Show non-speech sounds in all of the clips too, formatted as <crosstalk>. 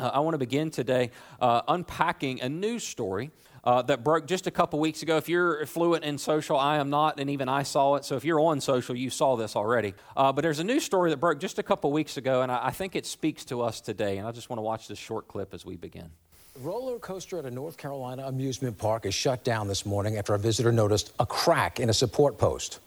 Uh, I want to begin today uh, unpacking a news story uh, that broke just a couple weeks ago. If you're fluent in social, I am not, and even I saw it. So if you're on social, you saw this already. Uh, but there's a news story that broke just a couple weeks ago, and I, I think it speaks to us today. And I just want to watch this short clip as we begin. Roller coaster at a North Carolina amusement park is shut down this morning after a visitor noticed a crack in a support post.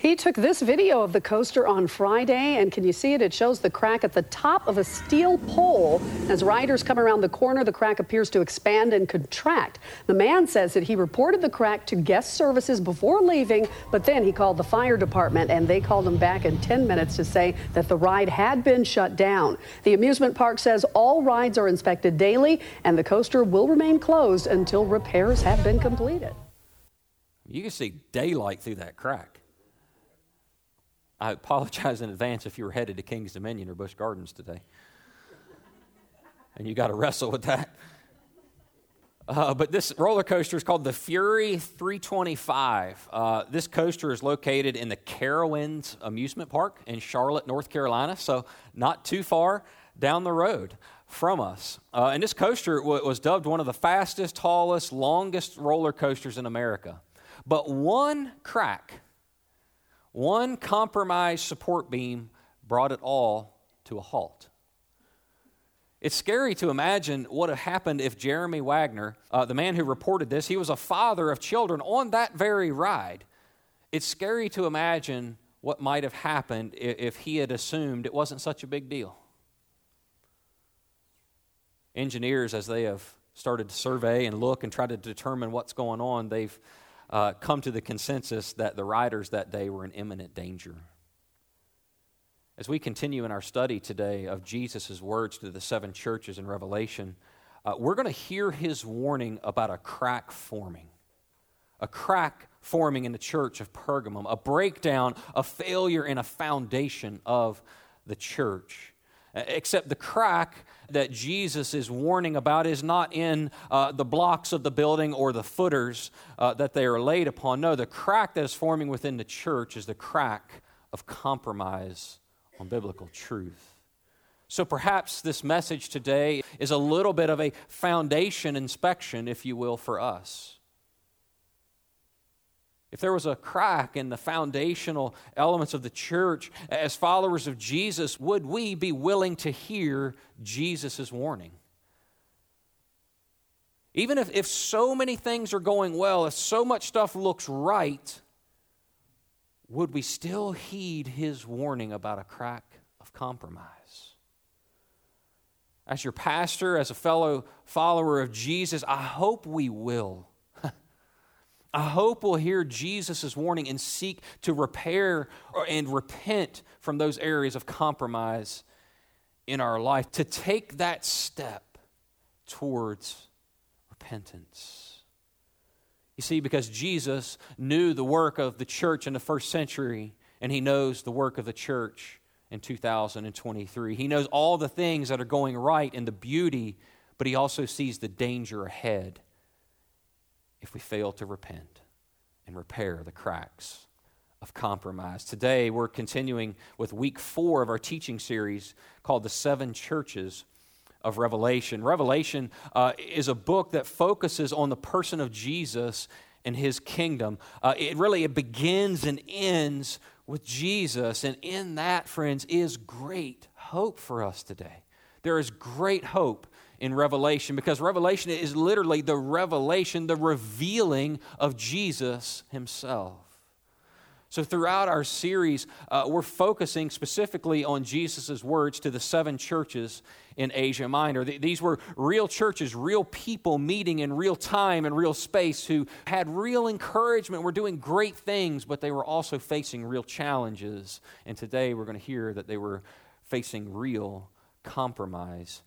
He took this video of the coaster on Friday, and can you see it? It shows the crack at the top of a steel pole. As riders come around the corner, the crack appears to expand and contract. The man says that he reported the crack to guest services before leaving, but then he called the fire department, and they called him back in 10 minutes to say that the ride had been shut down. The amusement park says all rides are inspected daily, and the coaster will remain closed until repairs have been completed. You can see daylight through that crack. I apologize in advance if you were headed to Kings Dominion or Busch Gardens today. And you got to wrestle with that. Uh, but this roller coaster is called the Fury 325. Uh, this coaster is located in the Carowinds Amusement Park in Charlotte, North Carolina, so not too far down the road from us. Uh, and this coaster w- was dubbed one of the fastest, tallest, longest roller coasters in America. But one crack one compromised support beam brought it all to a halt. It's scary to imagine what had happened if Jeremy Wagner, uh, the man who reported this, he was a father of children on that very ride. It's scary to imagine what might have happened if he had assumed it wasn't such a big deal. Engineers, as they have started to survey and look and try to determine what's going on, they've uh, come to the consensus that the riders that day were in imminent danger. As we continue in our study today of Jesus' words to the seven churches in Revelation, uh, we're going to hear his warning about a crack forming. A crack forming in the church of Pergamum, a breakdown, a failure in a foundation of the church. Except the crack that Jesus is warning about is not in uh, the blocks of the building or the footers uh, that they are laid upon. No, the crack that is forming within the church is the crack of compromise on biblical truth. So perhaps this message today is a little bit of a foundation inspection, if you will, for us. If there was a crack in the foundational elements of the church as followers of Jesus, would we be willing to hear Jesus' warning? Even if, if so many things are going well, if so much stuff looks right, would we still heed his warning about a crack of compromise? As your pastor, as a fellow follower of Jesus, I hope we will. I hope we'll hear Jesus' warning and seek to repair and repent from those areas of compromise in our life, to take that step towards repentance. You see, because Jesus knew the work of the church in the first century, and he knows the work of the church in 2023. He knows all the things that are going right and the beauty, but he also sees the danger ahead if we fail to repent and repair the cracks of compromise. Today, we're continuing with week four of our teaching series called The Seven Churches of Revelation. Revelation uh, is a book that focuses on the person of Jesus and his kingdom. Uh, it really it begins and ends with Jesus. And in that, friends, is great hope for us today. There is great hope in Revelation because Revelation is literally the revelation, the revealing of Jesus himself. So, throughout our series, uh, we're focusing specifically on Jesus' words to the seven churches in Asia Minor. These were real churches, real people meeting in real time and real space who had real encouragement, were doing great things, but they were also facing real challenges. And today we're going to hear that they were facing real compromise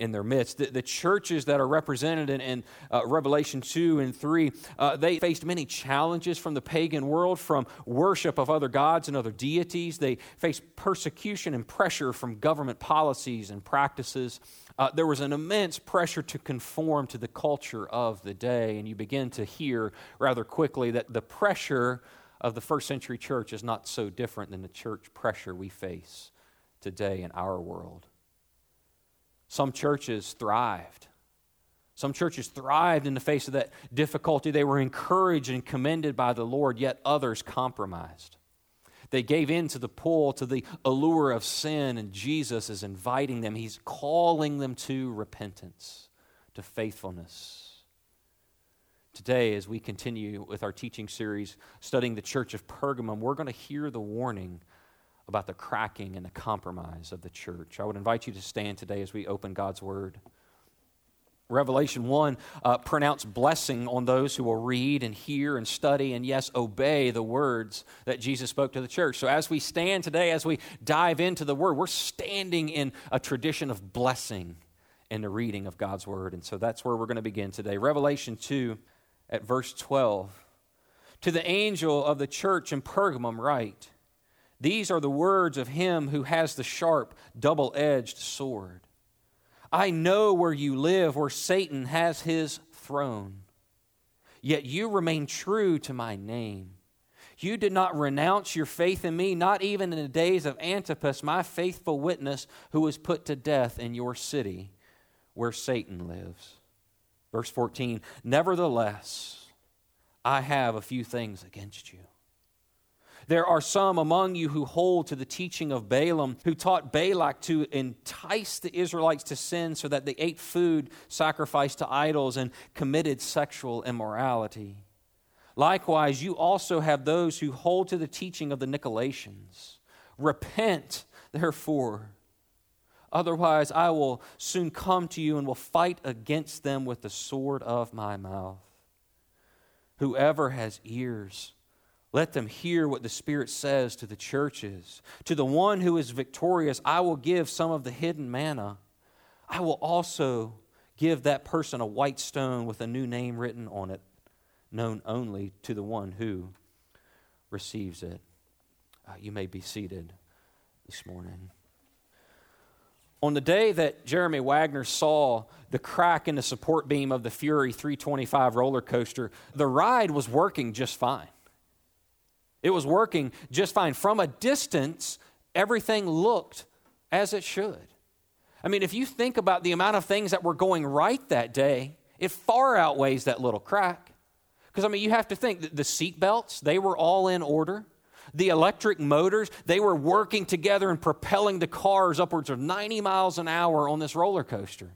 in their midst. The, the, churches that are represented in, in uh, Revelation 2 and 3, uh, they faced many challenges from the pagan world, from worship of other gods and other deities. They faced persecution and pressure from government policies and practices. Uh, there was an immense pressure to conform to the culture of the day, and you begin to hear rather quickly that the pressure of the first century church is not so different than the church pressure we face today in our world. Some churches thrived. Some churches thrived in the face of that difficulty. They were encouraged and commended by the Lord, yet others compromised. They gave in to the pull, to the allure of sin, and Jesus is inviting them. He's calling them to repentance, to faithfulness. Today, as we continue with our teaching series studying the church of Pergamum, we're going to hear the warning about the cracking and the compromise of the church. I would invite you to stand today as we open God's Word. Revelation 1 uh, pronounce blessing on those who will read and hear and study and, yes, obey the words that Jesus spoke to the church. So, as we stand today, as we dive into the Word, we're standing in a tradition of blessing in the reading of God's Word. And so that's where we're going to begin today. Revelation 2 at verse 12. To the angel of the church in Pergamum, write, these are the words of him who has the sharp, double edged sword. I know where you live, where Satan has his throne. Yet you remain true to my name. You did not renounce your faith in me, not even in the days of Antipas, my faithful witness, who was put to death in your city where Satan lives. Verse 14 Nevertheless, I have a few things against you there are some among you who hold to the teaching of Balaam, who taught Balak to entice the Israelites to sin so that they ate food sacrificed to idols and committed sexual immorality. Likewise, you also have those who hold to the teaching of the Nicolaitans. Repent, therefore. Otherwise, I will soon come to you and will fight against them with the sword of my mouth. Whoever has ears, let them hear what the Spirit says to the churches. To the one who is victorious, I will give some of the hidden manna. I will also give that person a white stone with a new name written on it, known only to the one who receives it. Uh, you may be seated this morning. On the day that Jeremy Wagner saw the crack in the support beam of the Fury 325 roller coaster, the ride was working just fine. It was working just fine. From a distance, everything looked as it should. I mean, if you think about the amount of things that were going right that day, it far outweighs that little crack. Because, I mean, you have to think that the seat belts, they were all in order. The electric motors, they were working together and propelling the cars upwards of 90 miles an hour on this roller coaster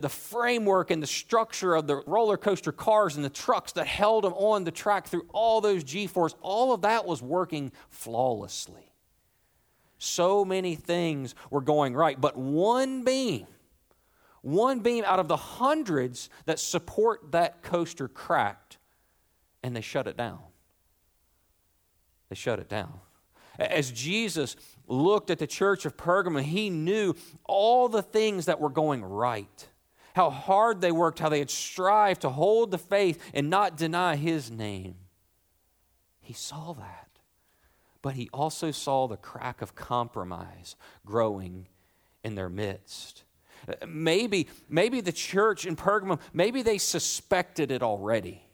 the framework and the structure of the roller coaster cars and the trucks that held them on the track through all those G force, all of that was working flawlessly. So many things were going right, but one beam, one beam out of the hundreds that support that coaster cracked, and they shut it down. They shut it down. As Jesus looked at the church of Pergamum, he knew all the things that were going right how hard they worked, how they had strived to hold the faith and not deny his name. He saw that. But he also saw the crack of compromise growing in their midst. Maybe, maybe the church in Pergamum, maybe they suspected it already.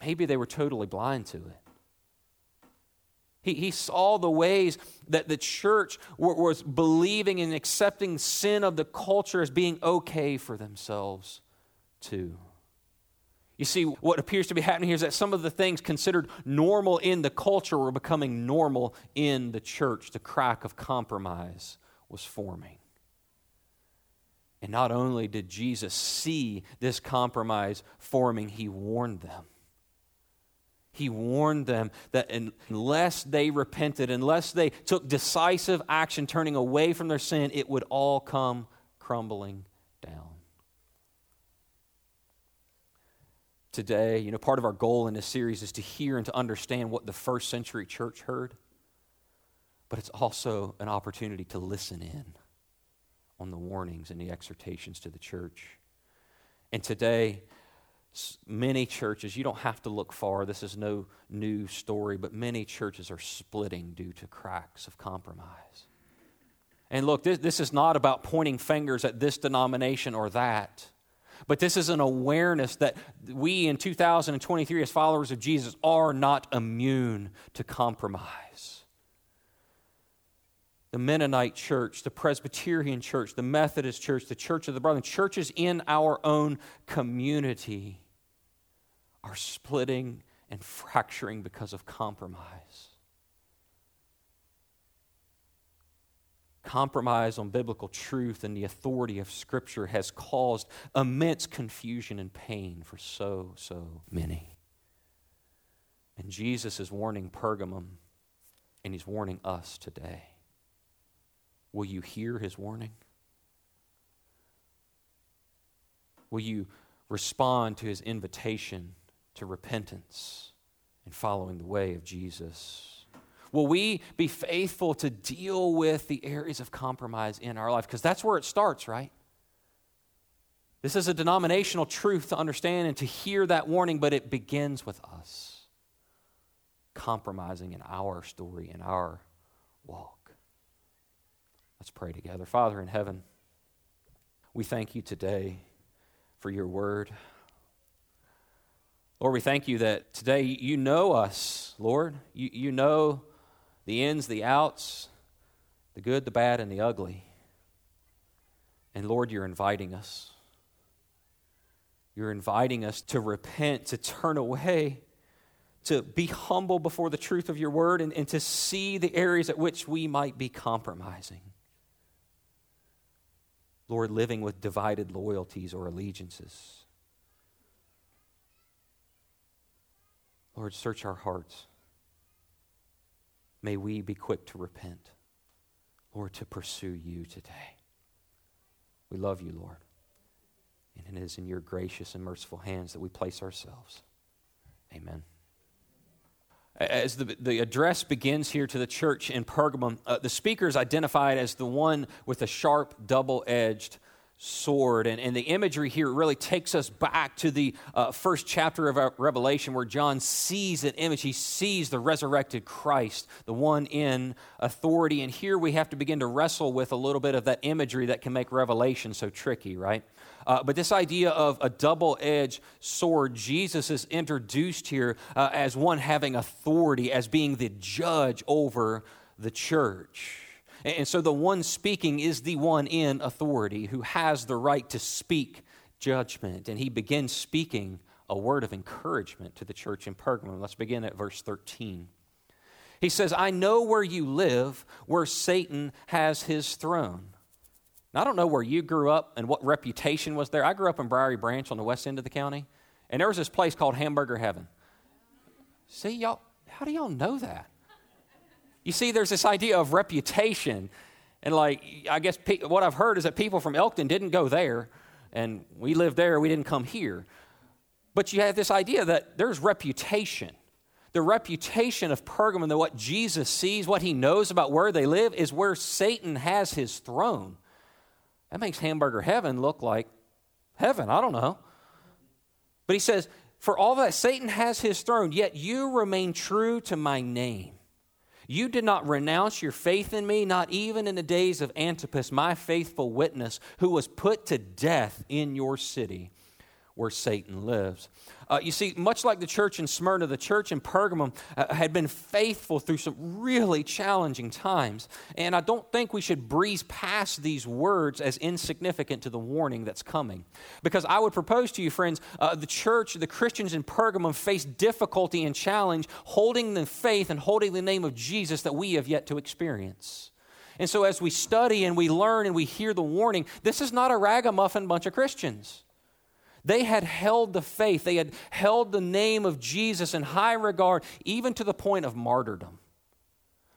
Maybe they were totally blind to it. He, he saw the ways that the church was believing and accepting sin of the culture as being okay for themselves, too. You see, what appears to be happening here is that some of the things considered normal in the culture were becoming normal in the church. The crack of compromise was forming. And not only did Jesus see this compromise forming, he warned them. He warned them that unless they repented, unless they took decisive action turning away from their sin, it would all come crumbling down. today. You know, part of our goal in this series is to hear and to understand what the first century church heard, but it's also an opportunity to listen in on the warnings and the exhortations to the church. And today, many churches, you don't have to look far, this is no new story, but many churches are splitting due to cracks of compromise. And look, this, this is not about pointing fingers at this denomination or that. But this is an awareness that we in 2023, as followers of Jesus, are not immune to compromise. The Mennonite church, the Presbyterian church, the Methodist church, the Church of the Brethren, churches in our own community are splitting and fracturing because of compromise. compromise on biblical truth and the authority of Scripture has caused immense confusion and pain for so, so many. And Jesus is warning Pergamum, and he's warning us today. Will you hear his warning? Will you respond to his invitation to repentance and following the way of Jesus? Will we be faithful to deal with the areas of compromise in our life? Because that's where it starts, right? This is a denominational truth to understand and to hear that warning, but it begins with us compromising in our story, in our walk. Let's pray together. Father in heaven, we thank you today for your word. Lord, we thank you that today you know us, Lord. You, you know the ins, the outs, the good, the bad, and the ugly. And Lord, you're inviting us. You're inviting us to repent, to turn away, to be humble before the truth of your word, and, and to see the areas at which we might be compromising. Lord, living with divided loyalties or allegiances. Lord, search our hearts. May we be quick to repent, Lord, to pursue you today. We love you, Lord. And it is in your gracious and merciful hands that we place ourselves. Amen. As the, the address begins here to the church in Pergamum, uh, the speaker is identified as the one with a sharp, double edged sword. And, and the imagery here really takes us back to the uh, first chapter of Revelation where John sees an image. He sees the resurrected Christ, the one in authority. And here we have to begin to wrestle with a little bit of that imagery that can make Revelation so tricky, right? Uh, but this idea of a double edged sword, Jesus is introduced here uh, as one having authority, as being the judge over the church. And so the one speaking is the one in authority who has the right to speak judgment. And he begins speaking a word of encouragement to the church in Pergamum. Let's begin at verse 13. He says, I know where you live, where Satan has his throne. Now, I don't know where you grew up and what reputation was there. I grew up in Briery Branch on the west end of the county, and there was this place called Hamburger Heaven. See, y'all, how do y'all know that? You see, there's this idea of reputation. And, like, I guess pe- what I've heard is that people from Elkton didn't go there, and we lived there, we didn't come here. But you have this idea that there's reputation. The reputation of Pergamum, that what Jesus sees, what he knows about where they live, is where Satan has his throne. That makes hamburger heaven look like heaven. I don't know. But he says, For all that Satan has his throne, yet you remain true to my name. You did not renounce your faith in me, not even in the days of Antipas, my faithful witness, who was put to death in your city. Where Satan lives. Uh, you see, much like the church in Smyrna, the church in Pergamum uh, had been faithful through some really challenging times. And I don't think we should breeze past these words as insignificant to the warning that's coming. Because I would propose to you, friends, uh, the church, the Christians in Pergamum faced difficulty and challenge holding the faith and holding the name of Jesus that we have yet to experience. And so, as we study and we learn and we hear the warning, this is not a ragamuffin bunch of Christians. They had held the faith, they had held the name of Jesus in high regard, even to the point of martyrdom.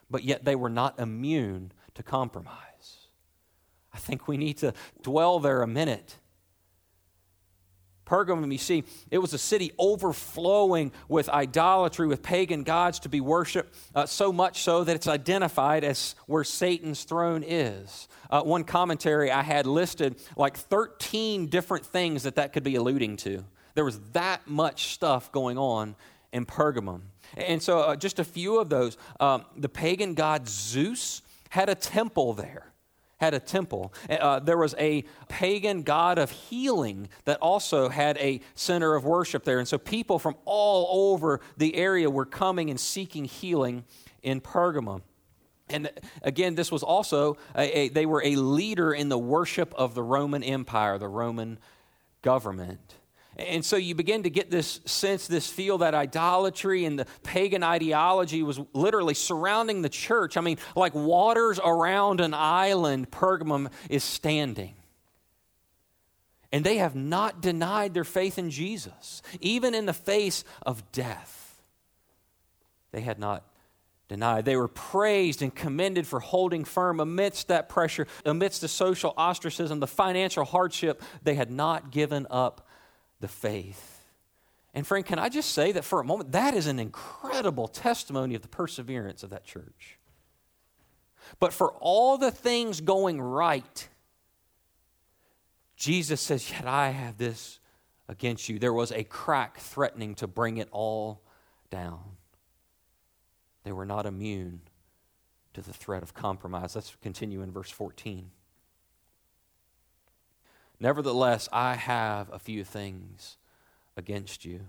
But yet they were not immune to compromise. I think we need to dwell there a minute. Pergamum, you see, it was a city overflowing with idolatry, with pagan gods to be worshiped, uh, so much so that it's identified as where Satan's throne is. Uh, one commentary I had listed like 13 different things that that could be alluding to. There was that much stuff going on in Pergamum. And so, uh, just a few of those. Um, the pagan god Zeus had a temple there. Had a temple. Uh, there was a pagan god of healing that also had a center of worship there. And so, people from all over the area were coming and seeking healing in Pergamum. And again, this was also, a, a, they were a leader in the worship of the Roman Empire, the Roman government. And so you begin to get this sense, this feel that idolatry and the pagan ideology was literally surrounding the church. I mean, like waters around an island, Pergamum is standing. And they have not denied their faith in Jesus, even in the face of death. They had not denied. They were praised and commended for holding firm amidst that pressure, amidst the social ostracism, the financial hardship. They had not given up the faith. And, friend, can I just say that for a moment, that is an incredible testimony of the perseverance of that church. But for all the things going right, Jesus says, Yet I have this against you. There was a crack threatening to bring it all down. They were not immune to the threat of compromise. Let's continue in verse 14. Nevertheless, I have a few things against you.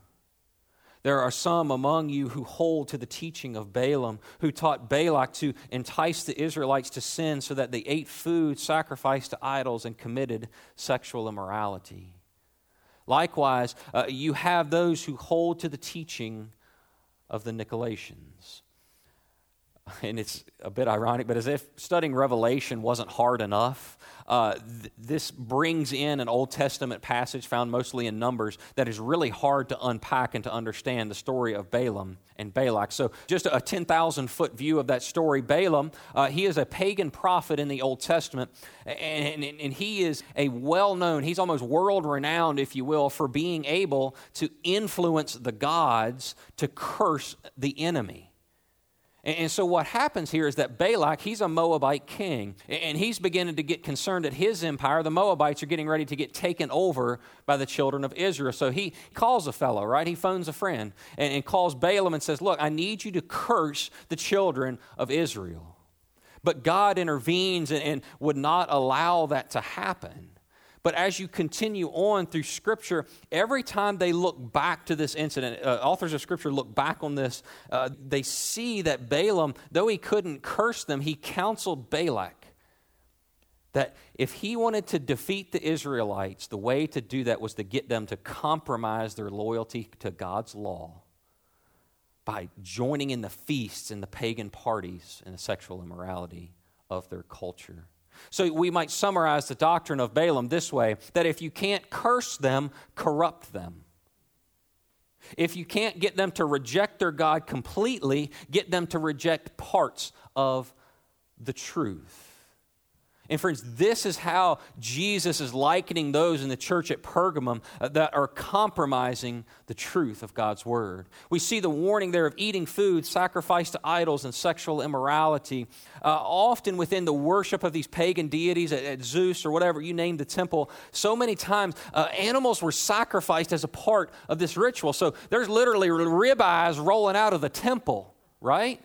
There are some among you who hold to the teaching of Balaam, who taught Balak to entice the Israelites to sin so that they ate food sacrificed to idols and committed sexual immorality. Likewise, uh, you have those who hold to the teaching of the Nicolaitans and it's a bit ironic, but as if studying Revelation wasn't hard enough, uh, th- this brings in an Old Testament passage found mostly in Numbers that is really hard to unpack and to understand the story of Balaam and Balak. So, just a 10,000 foot view of that story Balaam, uh, he is a pagan prophet in the Old Testament, and, and, and he is a well known, he's almost world renowned, if you will, for being able to influence the gods to curse the enemy. And so what happens here is that Balak, he's a Moabite king, and he's beginning to get concerned that his empire, the Moabites, are getting ready to get taken over by the children of Israel. So he calls a fellow, right? He phones a friend and, calls Balaam and says, Look, I need you to curse the children of Israel. But God intervenes and would not allow that to happen. But as you continue on through Scripture, every time they look back to this incident, uh, authors of Scripture look back on this, uh, they see that Balaam, though he couldn't curse them, he counseled Balak that if he wanted to defeat the Israelites, the way to do that was to get them to compromise their loyalty to God's law by joining in the feasts and the pagan parties and the sexual immorality of their culture. So we might summarize the doctrine of Balaam this way that if you can't curse them, corrupt them. If you can't get them to reject their God completely, get them to reject parts of the truth. And friends, this is how Jesus is likening those in the church at Pergamum uh, that are compromising the truth of God's word. We see the warning there of eating food sacrificed to idols and sexual immorality. Uh, often within the worship of these pagan deities at, at, Zeus or whatever you name the temple, so many times uh, animals were sacrificed as a part of this ritual. So there's literally ribeyes rolling out of the temple, right?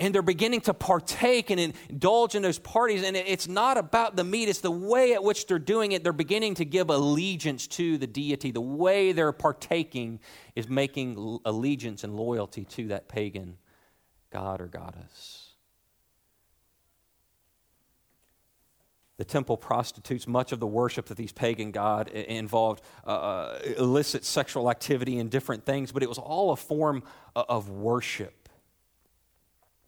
And they're beginning to partake and indulge in those parties. And it's not about the meat, it's the way at which they're doing it. They're beginning to give allegiance to the deity. The way they're partaking is making allegiance and loyalty to that pagan god or goddess. The temple prostitutes much of the worship that these pagan god involved uh, uh, illicit sexual activity and different things, but it was all a form of worship.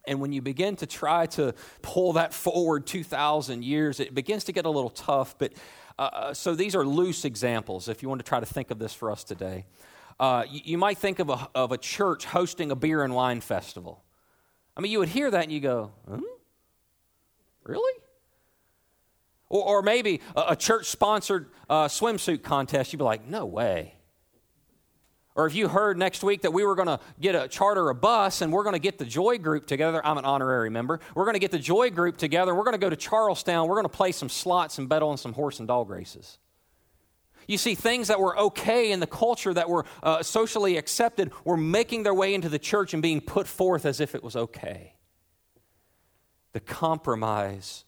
And when you begin to try to pull that forward 2,000 years, it begins to get a little tough. But uh, uh, so these are loose examples if you want to try to think of this for us today. Uh, you, you, might think of a, of a church hosting a beer and wine festival. I mean, you would hear that and you go, hmm? Really? Or, or maybe a, a church sponsored uh, swimsuit contest, you'd be like, no way. Or if you heard next week that we were going to get a charter a bus and we're going to get the Joy group together, I'm an honorary member. We're going to get the Joy group together. We're going to go to Charles Town. We're going to play some slots and bet on some horse and dog races. You see, things that were okay in the culture that were uh, socially accepted were making their way into the church and being put forth as if it was okay. The compromise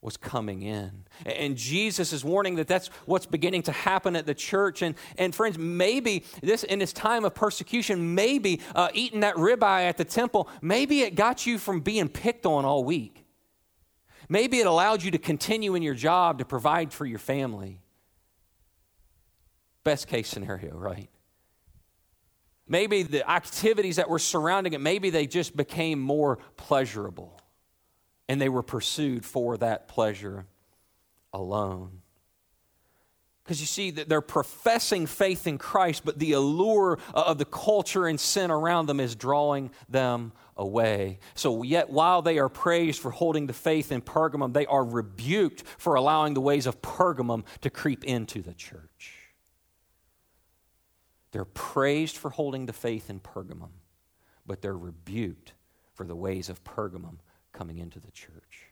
was coming in. And Jesus is warning that that's what's beginning to happen at the church. And, and friends, maybe this, in this time of persecution, maybe uh, eating that ribeye at the temple, maybe it got you from being picked on all week. Maybe it allowed you to continue in your job to provide for your family. Best case scenario, right? Maybe the activities that were surrounding it, maybe they just became more pleasurable and they were pursued for that pleasure alone. Because you see, that they're professing faith in Christ, but the allure of the culture and sin around them is drawing them away. So, yet while they are praised for holding the faith in Pergamum, they are rebuked for allowing the ways of Pergamum to creep into the church. They're praised for holding the faith in Pergamum, but they're rebuked for the ways of Pergamum coming into the church.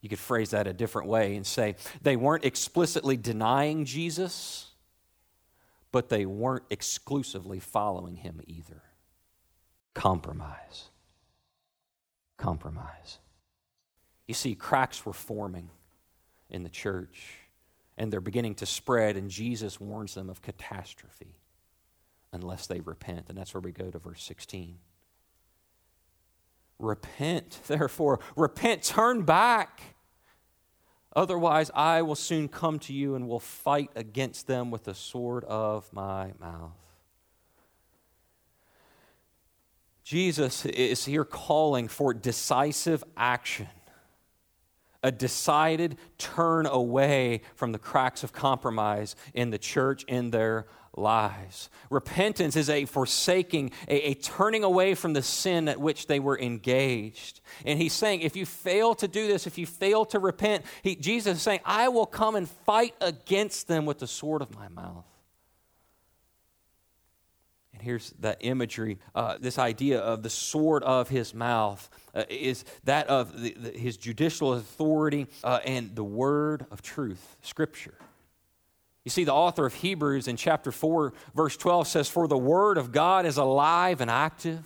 You could phrase that a different way and say they weren't explicitly denying Jesus, but they weren't exclusively following him either. Compromise. Compromise. You see, cracks were forming in the church, and they're beginning to spread, and Jesus warns them of catastrophe unless they repent. And that's where we go to verse 16. Repent, <laughs> therefore, repent, turn back. Otherwise, I will soon come to you and will fight against them with the sword of my mouth. Jesus is here calling for decisive action, a decided turn away from the cracks of compromise in the church, in their lives. Repentance is a forsaking, a, a, turning away from the sin at which they were engaged. And he's saying, if you fail to do this, if you fail to repent, he, Jesus is saying, I will come and fight against them with the sword of my mouth. Here's that imagery uh, this idea of the sword of his mouth uh, is that of the, the, his judicial authority uh, and the word of truth, Scripture. You see, the author of Hebrews in chapter 4, verse 12 says, For the word of God is alive and active,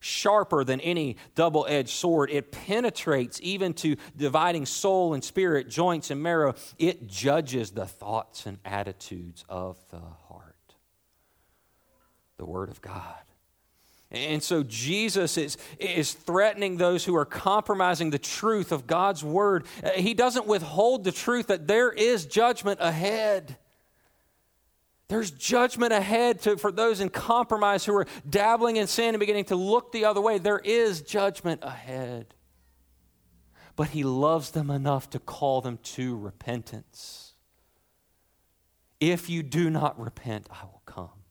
sharper than any double edged sword. It penetrates even to dividing soul and spirit, joints and marrow. It judges the thoughts and attitudes of the. The word of God. And so Jesus is, is threatening those who are compromising the truth of God's word. Uh, he doesn't withhold the truth that there is judgment ahead. There's judgment ahead to, for those in compromise who are dabbling in sin and beginning to look the other way. There is judgment ahead. But he loves them enough to call them to repentance. If you do not repent, I will come.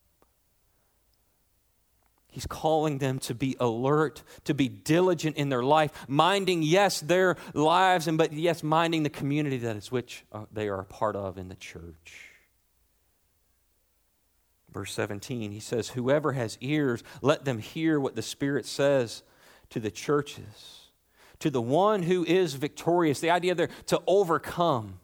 He's calling them to be alert, to be diligent in their life, minding, yes, their lives, and but yes, minding the community that is which uh, they are a part of in the church. Verse 17, he says, Whoever has ears, let them hear what the Spirit says to the churches. To the one who is victorious, the idea there to overcome.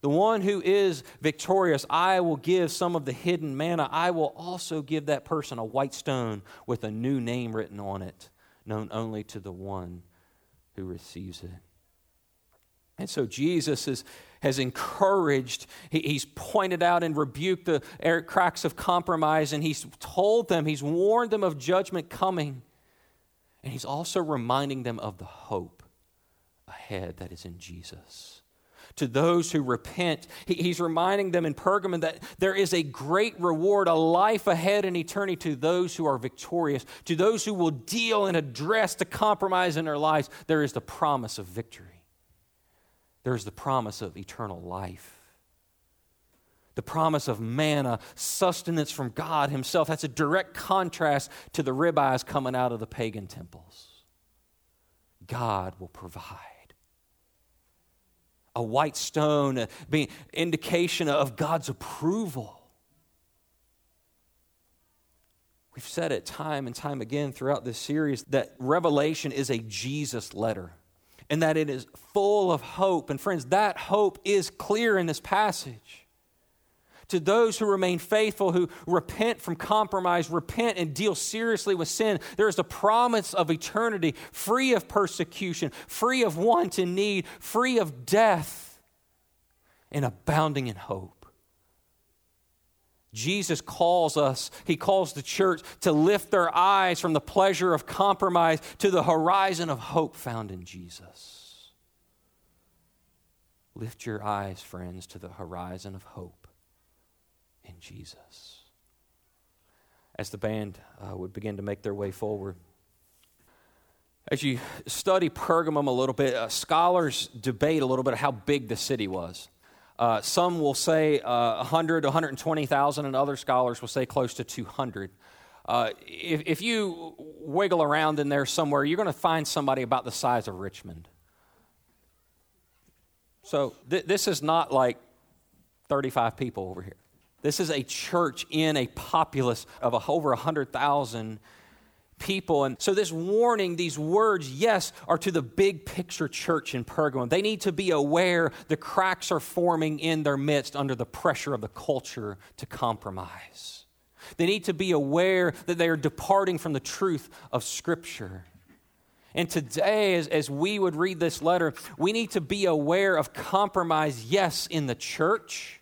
The one who is victorious, I will give some of the hidden manna. I will also give that person a white stone with a new name written on it known only to the one who receives it. And so Jesus is, has encouraged, he, he's pointed out and rebuked the cracks of compromise, and he's told them, he's warned them of judgment coming. And he's also reminding them of the hope ahead that is in Jesus. To those who repent, he, he's reminding them in Pergamum that there is a great reward, a life ahead in eternity to those who are victorious, to those who will deal and address the compromise in their lives. There is the promise of victory there's the promise of eternal life. The promise of manna, sustenance from God Himself. That's a direct contrast to the ribeyes coming out of the pagan temples. God will provide. A white stone being indication of God's approval. We've said it time and time again throughout this series that Revelation is a Jesus letter and that it is full of hope. And friends, that hope is clear in this passage. To those who remain faithful, who repent from compromise, repent and deal seriously with sin, there is the promise of eternity, free of persecution, free of want and need, free of death, and abounding in hope. Jesus calls us, he calls the church to lift their eyes from the pleasure of compromise to the horizon of hope found in Jesus. Lift your eyes, friends, to the horizon of hope Jesus. As the band uh, would begin to make their way forward, as you study Pergamum a little bit, uh, scholars debate a little bit how big the city was. Uh, some will say uh, 100, 120,000, and other scholars will say close to 200. Uh, if, if you wiggle around in there somewhere, you're going to find somebody about the size of Richmond. So th- this is not like 35 people over here. This is a church in a populace of a, over 100,000 people. And so, this warning, these words, yes, are to the big picture church in Pergamum. They need to be aware the cracks are forming in their midst under the pressure of the culture to compromise. They need to be aware that they are departing from the truth of Scripture. And today, as, as we would read this letter, we need to be aware of compromise, yes, in the church,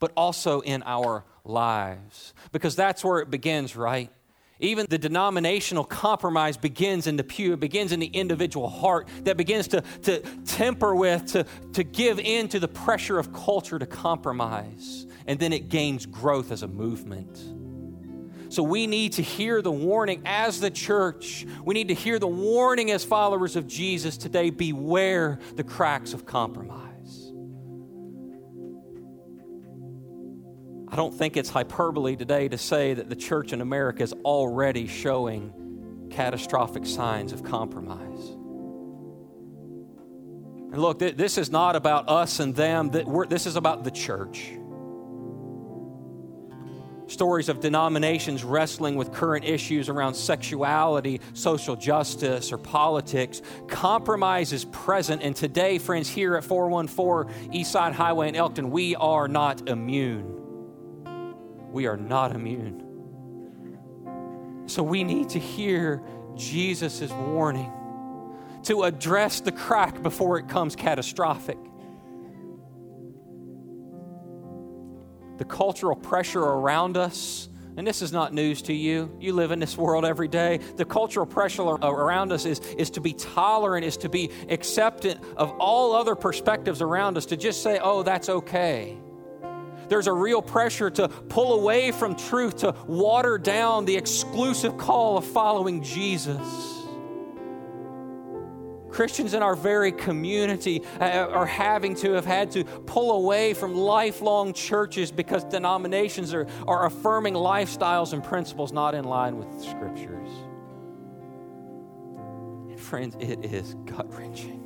but also in our lives. Because that's where it begins, right? Even the denominational compromise begins in the pew, it begins in the individual heart that begins to, to temper with, to, to give in to the pressure of culture to compromise. And then it gains growth as a movement. So we need to hear the warning as the church. We need to hear the warning as followers of Jesus today beware the cracks of compromise. I don't think it's hyperbole today to say that the church in America is already showing catastrophic signs of compromise. And look, this is not about us and them, this is about the church. Stories of denominations wrestling with current issues around sexuality, social justice, or politics. Compromise is present, and today, friends, here at 414 Eastside Highway in Elkton, we are not immune we are not immune. So we need to hear Jesus' warning to address the crack before it comes catastrophic. The cultural pressure around us, and this is not news to you. You live in this world every day. The cultural pressure around us is, is to be tolerant, is to be acceptant of all other perspectives around us, to just say, oh, that's okay there's a real pressure to pull away from truth, to water down the exclusive call of following Jesus. Christians in our very community uh, are having to have had to pull away from lifelong churches because denominations are, are affirming lifestyles and principles not in line with the scriptures. And friends, it is gut wrenching.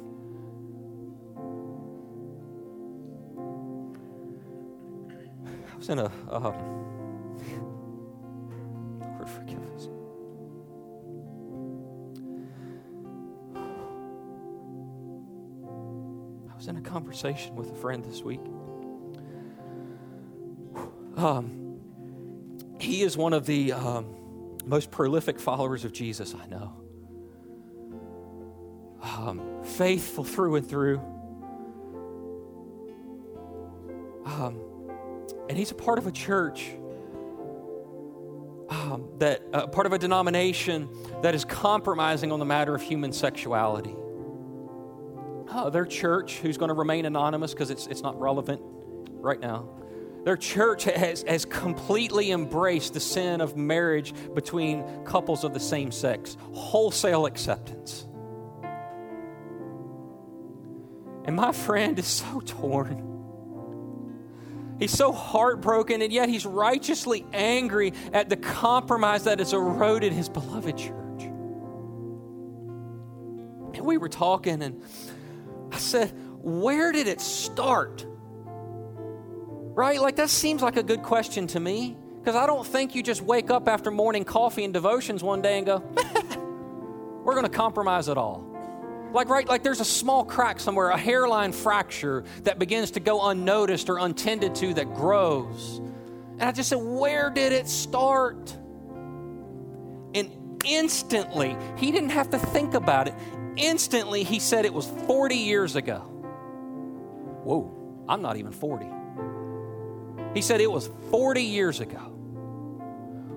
Was in a. Um, Lord, forgive us. I was in a conversation with a friend this week. Um, he is one of the um, most prolific followers of Jesus I know. um, faithful through and through. And he's a part of a church um, that uh, part of a denomination that is compromising on the matter of human sexuality. Uh, their church, who's going to remain anonymous because it's, it's not relevant right now, their church has, has completely embraced the sin of marriage between couples of the same sex, wholesale acceptance. And my friend is so torn. He's so heartbroken, and yet he's righteously angry at the compromise that has eroded his beloved church. And we were talking, and I said, Where did it start? Right? Like, that seems like a good question to me, because I don't think you just wake up after morning coffee and devotions one day and go, <laughs> We're going to compromise it all. Like, right, like there's a small crack somewhere, a hairline fracture that begins to go unnoticed or untended to that grows. And I just said, Where did it start? And instantly, he didn't have to think about it. Instantly, he said it was 40 years ago. Whoa, I'm not even 40. He said it was 40 years ago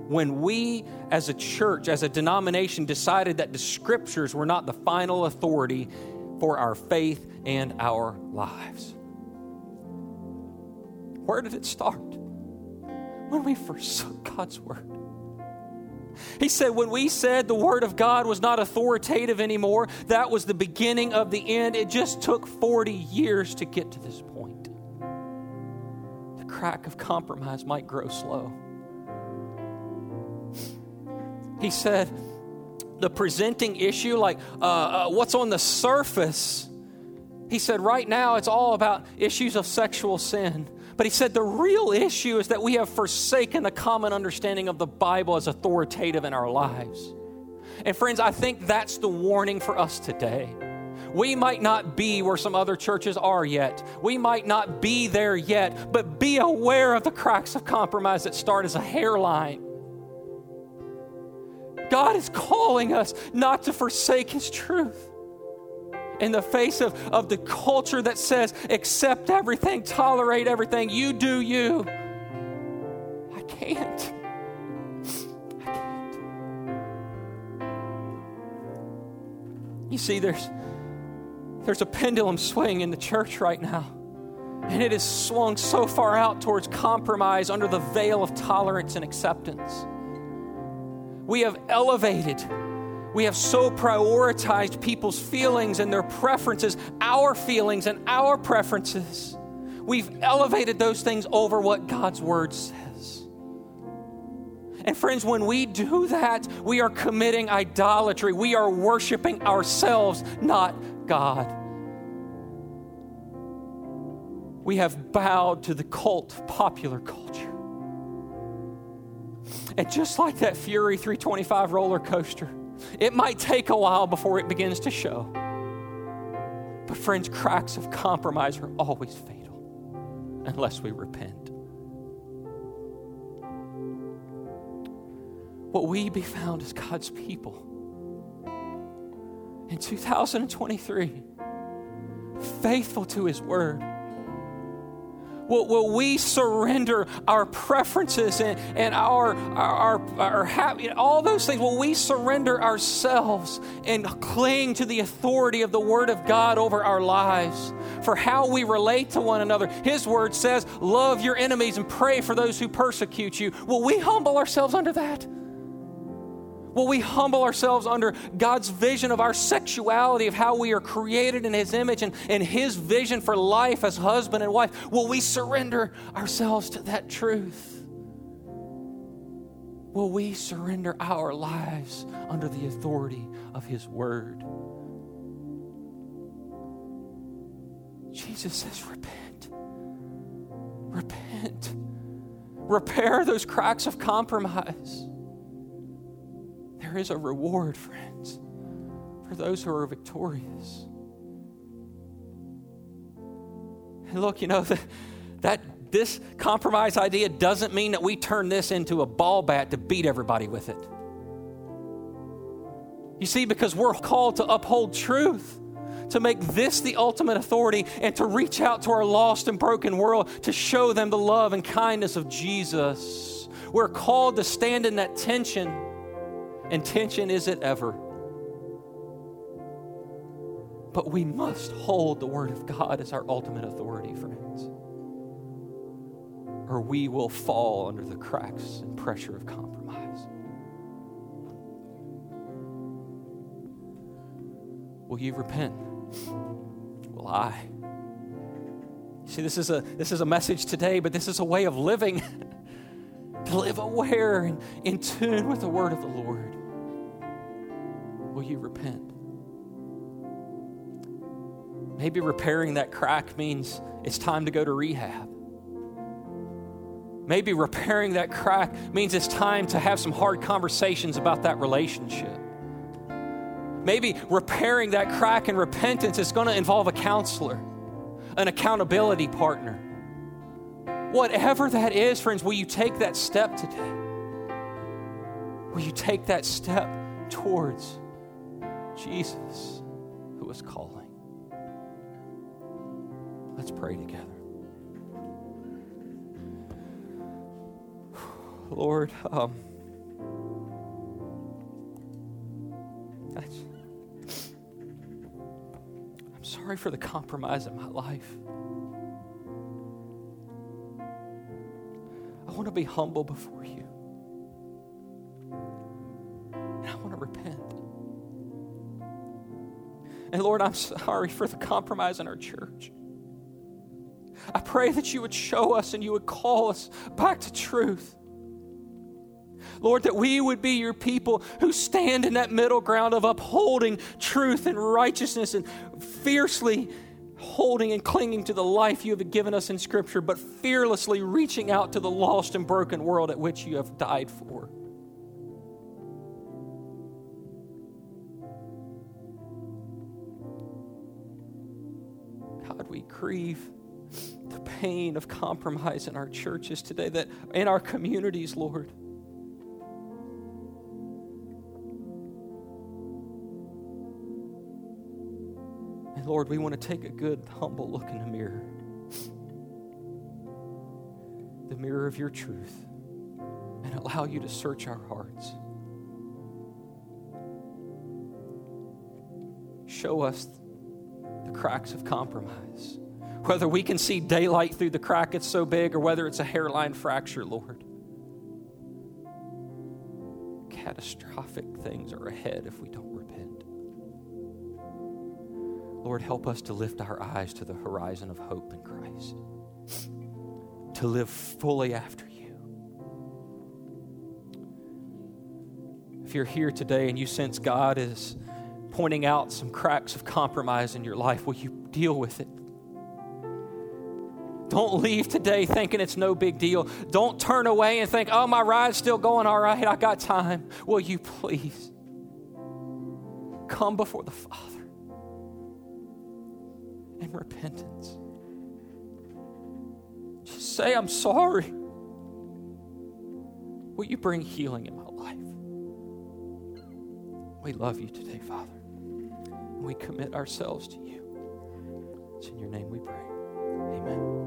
when we as a church, as a denomination, decided that the scriptures were not the final authority for our faith and our lives. Where did it start? When we forsook God's word. He said, when we said the Word of God was not authoritative anymore, that was the beginning of the end. It just took 40 years to get to this point. The crack of compromise might grow slow. He said, the presenting issue, like uh, uh, what's on the surface, he said, right now it's all about issues of sexual sin. But he said the real issue is that we have forsaken the common understanding of the Bible as authoritative in our lives. And friends, I think that's the warning for us today. We might not be where some other churches are yet. We might not be there yet, but be aware of the cracks of compromise that start as a hairline God is calling us not to forsake His truth. In the face of, of the culture that says, accept everything, tolerate everything, you do you. I can't. I can't. You see, there's, there's a pendulum swing in the church right now. And it has swung so far out towards compromise under the veil of tolerance and acceptance. We have elevated, we have so prioritized people's feelings and their preferences, our feelings and our preferences. We've elevated those things over what God's word says. And friends, when we do that, we are committing idolatry. We are worshiping ourselves, not God. We have bowed to the cult popular culture. And just like that Fury 325 roller coaster, it might take a while before it begins to show. But, friends, cracks of compromise are always fatal unless we repent. What we be found as God's people in 2023, faithful to His word Will, will we surrender our preferences and, and our, our, our, our happy, all those things? Will we surrender ourselves and cling to the authority of the Word of God over our lives for how we relate to one another? His Word says, Love your enemies and pray for those who persecute you. Will we humble ourselves under that? Will we humble ourselves under God's vision of our sexuality, of how we are created in His image and, and His vision for life as husband and wife? Will we surrender ourselves to that truth? Will we surrender our lives under the authority of His Word? Jesus says, Repent. Repent. Repair those cracks of compromise. There is a reward, friends, for those who are victorious. And look, you know, <laughs> that, that this compromise idea doesn't mean that we turn this into a ball bat to beat everybody with it. You see, because we're called to uphold truth, to make this the ultimate authority, and to reach out to our lost and broken world to show them the love and kindness of Jesus. We're called to stand in that tension, and tension is it ever. But we must hold the Word of God as our ultimate authority, friends. Or we will fall under the cracks and pressure of compromise. Will you repent? Will I? See, this is a this is a message today, but this is a way of living. <laughs> to live aware and in tune with the word of the Lord. Will you repent? Maybe repairing that crack means it's time to go to rehab. Maybe repairing that crack means it's time to have some hard conversations about that relationship. Maybe repairing that crack and repentance is going to involve a counselor, an accountability partner. Whatever that is, friends, will you take that step today? Will you take that step towards Jesus who is calling? Let's pray together. Lord, um, I'm sorry for the compromise in my life. I want to be humble before you. And I want to repent. And Lord, I'm sorry for the compromise in our church. I pray that you would show us and you would call us back to truth. Lord, that we would be your people who stand in that middle ground of upholding truth and righteousness and fiercely holding and clinging to the life you have given us in Scripture, but fearlessly reaching out to the lost and broken world at which you have died for. Grieve the pain of compromise in our churches today, that in our communities, Lord. And Lord, we want to take a good, humble look in the mirror. The mirror of your truth, and allow you to search our hearts. Show us the cracks of compromise. Whether we can see daylight through the crack it's so big, or whether it's a hairline fracture, Lord. Catastrophic things are ahead if we don't repent. Lord, help us to lift our eyes to the horizon of hope in Christ, to live fully after you. If you're here today and you sense God is pointing out some cracks of compromise in your life, will you deal with it? Don't leave today thinking it's no big deal. Don't turn away and think, oh, my ride's still going all right. I got time. Will you please come before the Father? in repentance. Just say, I'm sorry. Will you bring healing in my life? We love you today, Father. We commit ourselves to you. It's in your name we pray. Amen.